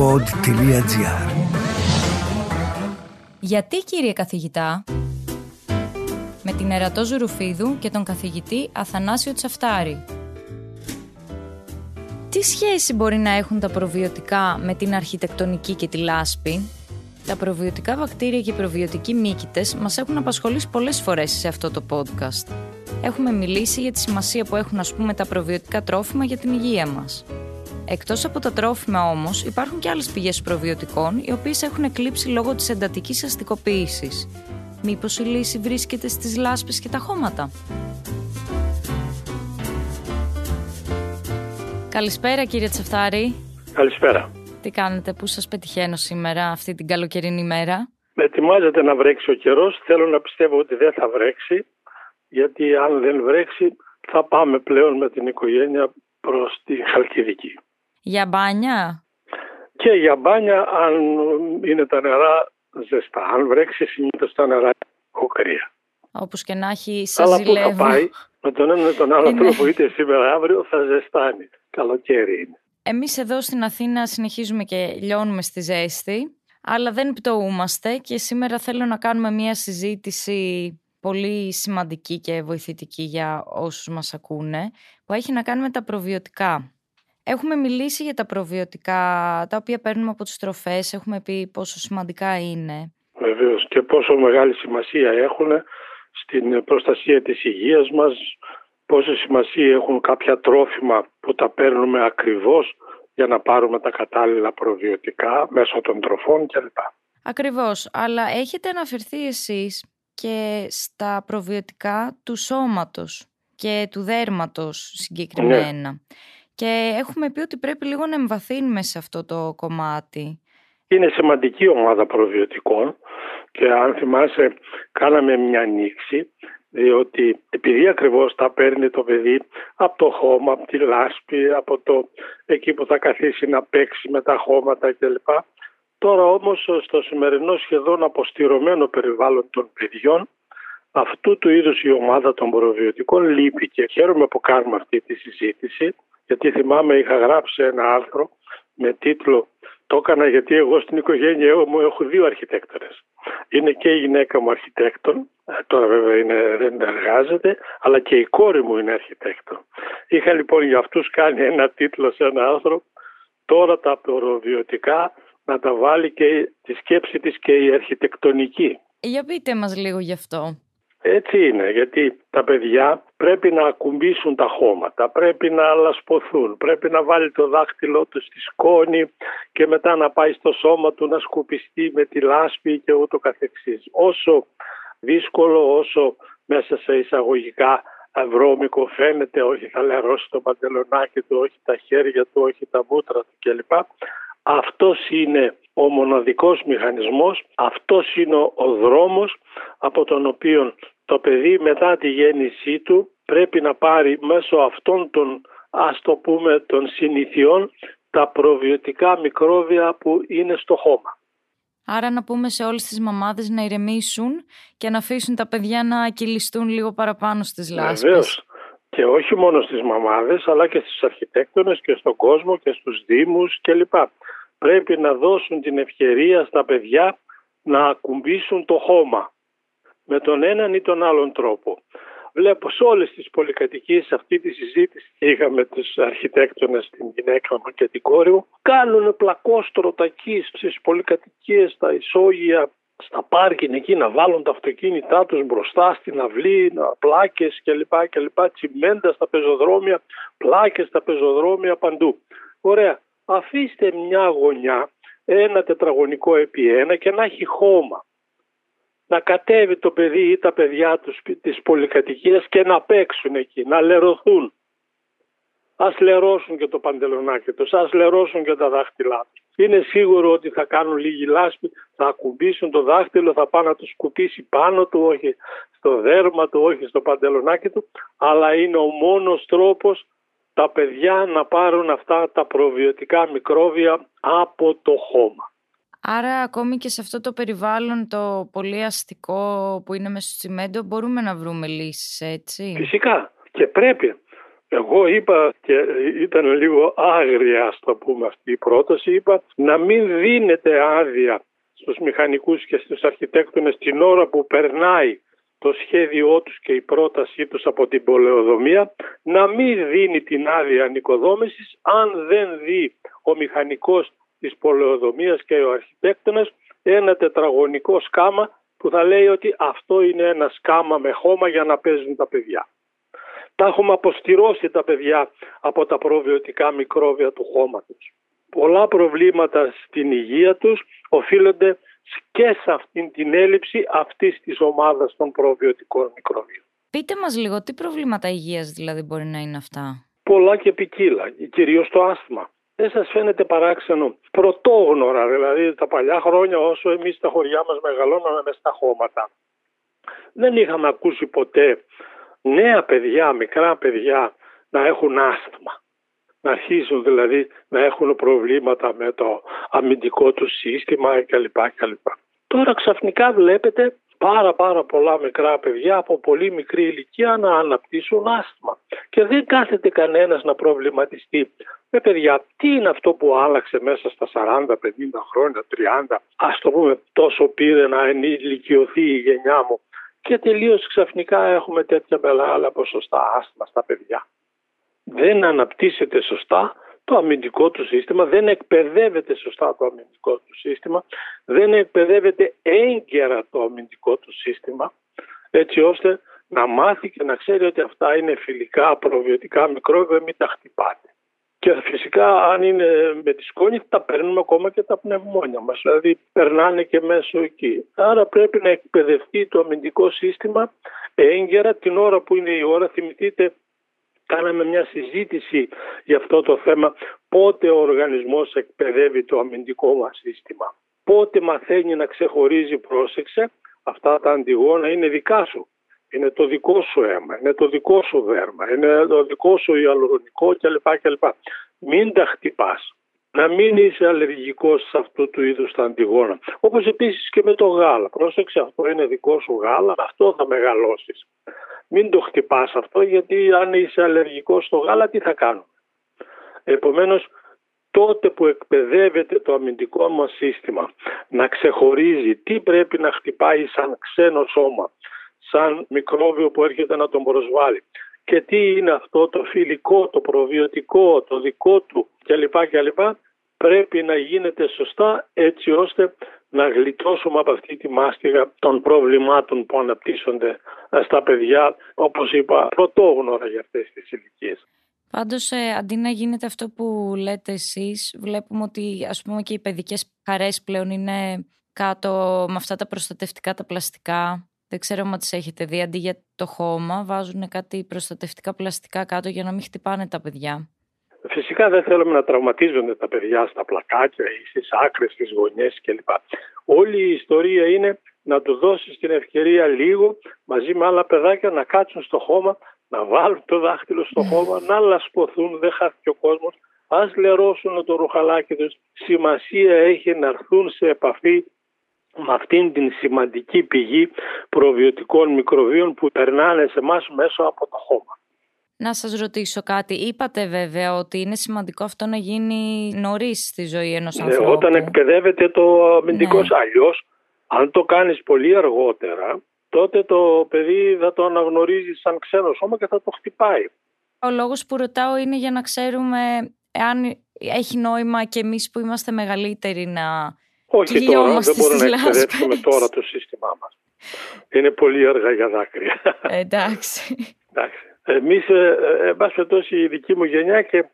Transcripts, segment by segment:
pod.gr Γιατί κύριε καθηγητά με την Ερατό Ζουρουφίδου και τον καθηγητή Αθανάσιο Τσαφτάρη. Τι σχέση μπορεί να έχουν τα προβιωτικά με την αρχιτεκτονική και τη λάσπη; Τα προβιωτικά βακτήρια και οι προβιωτικοί μύκητες μας έχουν απασχολήσει πολλές φορές σε αυτό το podcast. Έχουμε μιλήσει για τη σημασία που έχουν ας πούμε τα προβιωτικά τρόφιμα για την υγεία μας. Εκτός από τα τρόφιμα όμως υπάρχουν και άλλες πηγές προβιωτικών οι οποίες έχουν εκλείψει λόγω της εντατικής αστικοποίησης. Μήπως η λύση βρίσκεται στις λάσπες και τα χώματα; Καλησπέρα κύριε Τσεφτάρη. Καλησπέρα. Τι κάνετε, πού σας πετυχαίνω σήμερα αυτή την καλοκαιρινή μέρα; Ετοιμάζεται να βρέξει ο καιρός. Θέλω να πιστεύω ότι δεν θα βρέξει γιατί αν δεν βρέξει θα πάμε πλέον με την οικογένεια προς τη Χαλκιδική. Για μπάνια; Και για μπάνια αν είναι τα νερά ζεστά. Αν βρέξει συνήθως τα νερά έχω κρύα. Όπως και να έχει σας Αλλά ζηλεύω. που θα πάει με τον ένα με τον άλλο Είναι. τρόπο είτε σήμερα αύριο θα ζεστάνει. Καλοκαίρι είναι. Εμείς εδώ στην Αθήνα συνεχίζουμε και λιώνουμε στη ζέστη, αλλά δεν πτωούμαστε και σήμερα θέλω να κάνουμε μια συζήτηση πολύ σημαντική και βοηθητική για όσους μας ακούνε, που έχει να κάνει με τα προβιωτικά. Έχουμε μιλήσει για τα προβιωτικά, τα οποία παίρνουμε από τις τροφές, έχουμε πει πόσο σημαντικά είναι. Βεβαίως και πόσο μεγάλη σημασία έχουν στην προστασία της υγείας μας, πόσο σημασία έχουν κάποια τρόφιμα που τα παίρνουμε ακριβώς για να πάρουμε τα κατάλληλα προβιωτικά μέσω των τροφών κλπ. Ακριβώς, αλλά έχετε αναφερθεί εσείς και στα προβιωτικά του σώματος και του δέρματος συγκεκριμένα. Και έχουμε πει ότι πρέπει λίγο να εμβαθύνουμε σε αυτό το κομμάτι. Είναι σημαντική ομάδα προβιωτικών και αν θυμάσαι κάναμε μια ανοίξη διότι επειδή ακριβώς τα παίρνει το παιδί από το χώμα, από τη λάσπη, από το εκεί που θα καθίσει να παίξει με τα χώματα κλπ. Τώρα όμως στο σημερινό σχεδόν αποστηρωμένο περιβάλλον των παιδιών αυτού του είδους η ομάδα των προβιωτικών λείπει και χαίρομαι που κάνουμε αυτή τη συζήτηση γιατί θυμάμαι είχα γράψει ένα άρθρο με τίτλο «Το έκανα γιατί εγώ στην οικογένειά μου έχω δύο αρχιτέκτονες». Είναι και η γυναίκα μου αρχιτέκτον, ε, τώρα βέβαια είναι, δεν εργάζεται, αλλά και η κόρη μου είναι αρχιτέκτον. Είχα λοιπόν για αυτούς κάνει ένα τίτλο σε ένα άρθρο «Τώρα τα προβιωτικά να τα βάλει και τη σκέψη της και η αρχιτεκτονική». Για πείτε μας λίγο γι' αυτό. Έτσι είναι, γιατί τα παιδιά πρέπει να ακουμπήσουν τα χώματα, πρέπει να λασποθούν, πρέπει να βάλει το δάχτυλό του στη σκόνη και μετά να πάει στο σώμα του να σκουπιστεί με τη λάσπη και ούτω καθεξής. Όσο δύσκολο, όσο μέσα σε εισαγωγικά βρώμικο φαίνεται, όχι θα λερώσει το παντελονάκι του, όχι τα χέρια του, όχι τα μούτρα του κλπ. Αυτός είναι ο μοναδικός μηχανισμός, αυτός είναι ο δρόμος από τον οποίο το παιδί μετά τη γέννησή του πρέπει να πάρει μέσω αυτών των ας το πούμε των συνηθιών τα προβιωτικά μικρόβια που είναι στο χώμα. Άρα να πούμε σε όλες τις μαμάδες να ηρεμήσουν και να αφήσουν τα παιδιά να κυλιστούν λίγο παραπάνω στις λάσπες. Βεβαίως. Και όχι μόνο στις μαμάδες αλλά και στις αρχιτέκτονες και στον κόσμο και στους δήμους κλπ. Πρέπει να δώσουν την ευκαιρία στα παιδιά να ακουμπήσουν το χώμα με τον έναν ή τον άλλον τρόπο. Βλέπω σε όλες τις πολυκατοικίες αυτή τη συζήτηση και είχαμε τους αρχιτέκτονες την γυναίκα μου και την κόρη μου κάνουν πλακόστρωτα εκεί στις πολυκατοικίες, στα ισόγεια, στα πάρκινγκ εκεί να βάλουν τα αυτοκίνητά τους μπροστά στην αυλή, να, πλάκες κλπ. κλπ. Τσιμέντα στα πεζοδρόμια, πλάκες στα πεζοδρόμια παντού. Ωραία. Αφήστε μια γωνιά, ένα τετραγωνικό επί ένα και να έχει χώμα. Να κατέβει το παιδί ή τα παιδιά τους της πολυκατοικίας και να παίξουν εκεί, να λερωθούν. Ας λερώσουν και το παντελονάκι τους, ας λερώσουν και τα δάχτυλά τους. Είναι σίγουρο ότι θα κάνουν λίγη λάσπη, θα ακουμπήσουν το δάχτυλο, θα πάει να το σκουπίσει πάνω του, όχι στο δέρμα του, όχι στο παντελονάκι του, αλλά είναι ο μόνος τρόπος τα παιδιά να πάρουν αυτά τα προβιωτικά μικρόβια από το χώμα. Άρα ακόμη και σε αυτό το περιβάλλον το πολύ αστικό που είναι μέσα στο τσιμέντο μπορούμε να βρούμε λύσεις έτσι; Φυσικά και πρέπει. Εγώ είπα και ήταν λίγο άγρια ας το πούμε αυτή η πρόταση, είπα να μην δίνεται άδεια στους μηχανικούς και στους αρχιτέκτονες την ώρα που περνάει το σχέδιό τους και η πρότασή τους από την πολεοδομία να μην δίνει την άδεια νοικοδόμησης αν δεν δει ο μηχανικός της πολεοδομίας και ο αρχιτέκτονας ένα τετραγωνικό σκάμα που θα λέει ότι αυτό είναι ένα σκάμα με χώμα για να παίζουν τα παιδιά. Τα έχουμε αποστηρώσει τα παιδιά από τα προβιωτικά μικρόβια του χώματος. Πολλά προβλήματα στην υγεία τους οφείλονται και σε αυτήν την έλλειψη αυτής της ομάδας των προβιωτικών μικροβίων. Πείτε μας λίγο τι προβλήματα υγείας δηλαδή μπορεί να είναι αυτά; Πολλά και ποικίλα, κυρίως το άσθμα. Δεν σας φαίνεται παράξενο; Πρωτόγνωρα, δηλαδή τα παλιά χρόνια όσο εμείς στα χωριά μας μεγαλώναμε μες στα χώματα. Δεν είχαμε ακούσει ποτέ νέα παιδιά, μικρά παιδιά να έχουν άσθμα. Να αρχίσουν δηλαδή να έχουν προβλήματα με το αμυντικό του σύστημα κλπ. κλπ. Τώρα ξαφνικά βλέπετε πάρα πάρα πολλά μικρά παιδιά από πολύ μικρή ηλικία να αναπτύσσουν άσθμα. Και δεν κάθεται κανένας να προβληματιστεί. Με παιδιά, τι είναι αυτό που άλλαξε μέσα στα 40, 50 χρόνια, 30, ας το πούμε τόσο πήρε να ενηλικιωθεί η γενιά μου και τελείως ξαφνικά έχουμε τέτοια μεγάλα ποσοστά άσθμα στα παιδιά. Δεν αναπτύσσεται σωστά το αμυντικό του σύστημα, δεν εκπαιδεύεται σωστά το αμυντικό του σύστημα, δεν εκπαιδεύεται έγκαιρα το αμυντικό του σύστημα, έτσι ώστε να μάθει και να ξέρει ότι αυτά είναι φιλικά, προβιωτικά μικρόβια, μην τα χτυπάτε. Και φυσικά αν είναι με τη σκόνη τα παίρνουμε ακόμα και τα πνευμόνια μας, δηλαδή περνάνε και μέσω εκεί. Άρα πρέπει να εκπαιδευτεί το αμυντικό σύστημα έγκαιρα την ώρα που είναι η ώρα. Θυμηθείτε κάναμε μια συζήτηση για αυτό το θέμα πότε ο οργανισμός εκπαιδεύει το αμυντικό μας σύστημα. Πότε μαθαίνει να ξεχωρίζει πρόσεξε αυτά τα αντιγόνα είναι δικά σου. Είναι το δικό σου αίμα, είναι το δικό σου δέρμα, είναι το δικό σου ιαλουρονικό κλπ. κλπ. Μην τα χτυπάς. Να μην είσαι αλλεργικός σε αυτού του είδους τα αντιγόνα. Όπως επίσης και με το γάλα. Πρόσεξε αυτό είναι δικό σου γάλα, αυτό θα μεγαλώσεις. Μην το χτυπάς αυτό γιατί αν είσαι αλλεργικός στο γάλα τι θα κάνουμε. Επομένως τότε που εκπαιδεύεται το αμυντικό μας σύστημα να ξεχωρίζει τι πρέπει να χτυπάει σαν ξένο σώμα, σαν μικρόβιο που έρχεται να τον προσβάλλει και τι είναι αυτό το φιλικό, το προβιωτικό, το δικό του κλπ. κλπ. πρέπει να γίνεται σωστά έτσι ώστε να γλιτώσουμε από αυτή τη μάστιγα των προβλημάτων που αναπτύσσονται στα παιδιά, όπως είπα, πρωτόγνωρα για αυτές τις ηλικίες. Πάντως, ε, αντί να γίνεται αυτό που λέτε εσείς, βλέπουμε ότι ας πούμε και οι παιδικές χαρές πλέον είναι κάτω με αυτά τα προστατευτικά τα πλαστικά. Δεν ξέρω αν τις έχετε δει. Αντί για το χώμα βάζουν κάτι προστατευτικά πλαστικά κάτω για να μην χτυπάνε τα παιδιά. Φυσικά δεν θέλουμε να τραυματίζονται τα παιδιά στα πλακάκια ή στις άκρες, στις γωνιές κλπ. Όλη η ιστορία είναι να τους δώσεις την ευκαιρία λίγο μαζί με άλλα παιδάκια να κάτσουν στο χώμα, να βάλουν το δάχτυλο στο χώμα, να λασποθούν, δεν χάθηκε ο κόσμος, ας λερώσουν το ρουχαλάκι τους. Σημασία έχει να έρθουν σε επαφή με αυτήν την σημαντική πηγή προβιωτικών μικροβίων που περνάνε σε εμάς μέσω από το χώμα. Να σας ρωτήσω κάτι. Είπατε βέβαια ότι είναι σημαντικό αυτό να γίνει νωρίς στη ζωή ενός ναι, ανθρώπου. Όταν εκπαιδεύεται το αμυντικό ναι. Αλλιώς, αν το κάνεις πολύ αργότερα, τότε το παιδί θα το αναγνωρίζει σαν ξένο σώμα και θα το χτυπάει. Ο λόγος που ρωτάω είναι για να ξέρουμε αν έχει νόημα και εμείς που είμαστε μεγαλύτεροι να όχι τώρα, δεν μπορούμε να εκπαιδεύσουμε τώρα το σύστημά μας. Είναι πολύ αργά για δάκρυα. Εντάξει. Εντάξει. Εμείς, ε, ε, εν πάση περιπτώσει, η δική μου γενιά και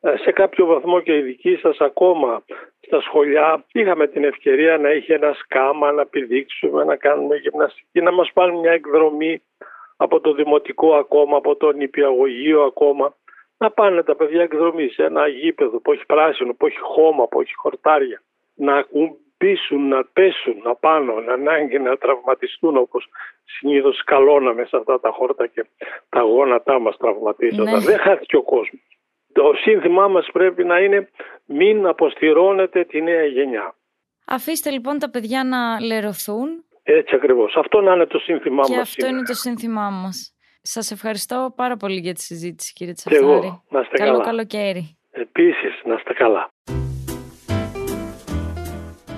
ε, σε κάποιο βαθμό και η δική σας ακόμα στα σχολιά είχαμε την ευκαιρία να είχε ένα σκάμα, να πηδήξουμε, να κάνουμε γυμναστική, να μας πάρουν μια εκδρομή από το δημοτικό ακόμα, από το νηπιαγωγείο ακόμα, να πάνε τα παιδιά εκδρομή σε ένα γήπεδο που έχει πράσινο, που έχει χώμα, που έχει χορτάρια, να ακουμπήσουν, να πέσουν, να πάνω, να ανάγκη να τραυματιστούν όπως συνήθως σκαλώναμε σε αυτά τα χόρτα και τα γόνατά μας τραυματίζονταν. Ναι. Δεν χάθηκε ο κόσμος. Το σύνθημά μας πρέπει να είναι μην αποστηρώνετε τη νέα γενιά. Αφήστε λοιπόν τα παιδιά να λερωθούν. Έτσι ακριβώς. Αυτό να είναι το σύνθημά και μας. Και αυτό είναι το σύνθημά μας. Σας ευχαριστώ πάρα πολύ για τη συζήτηση κύριε Τσαφάρη. Και εγώ, να είστε Καλό καλοκαίρι. Επίσης, να είστε καλά.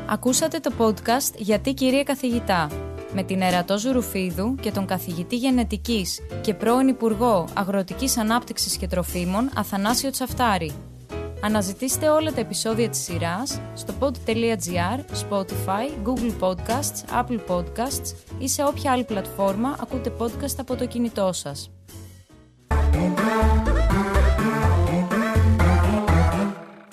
Ακούσατε το podcast «Γιατί κυρία καθηγητά» με την Ερατό Ζουρουφίδου και τον καθηγητή γενετικής και πρώην Υπουργό Αγροτικής Ανάπτυξης και Τροφίμων Αθανάσιο Τσαφτάρη. Αναζητήστε όλα τα επεισόδια της σειράς στο pod.gr, Spotify, Google Podcasts, Apple Podcasts ή σε όποια άλλη πλατφόρμα ακούτε podcast από το κινητό σας.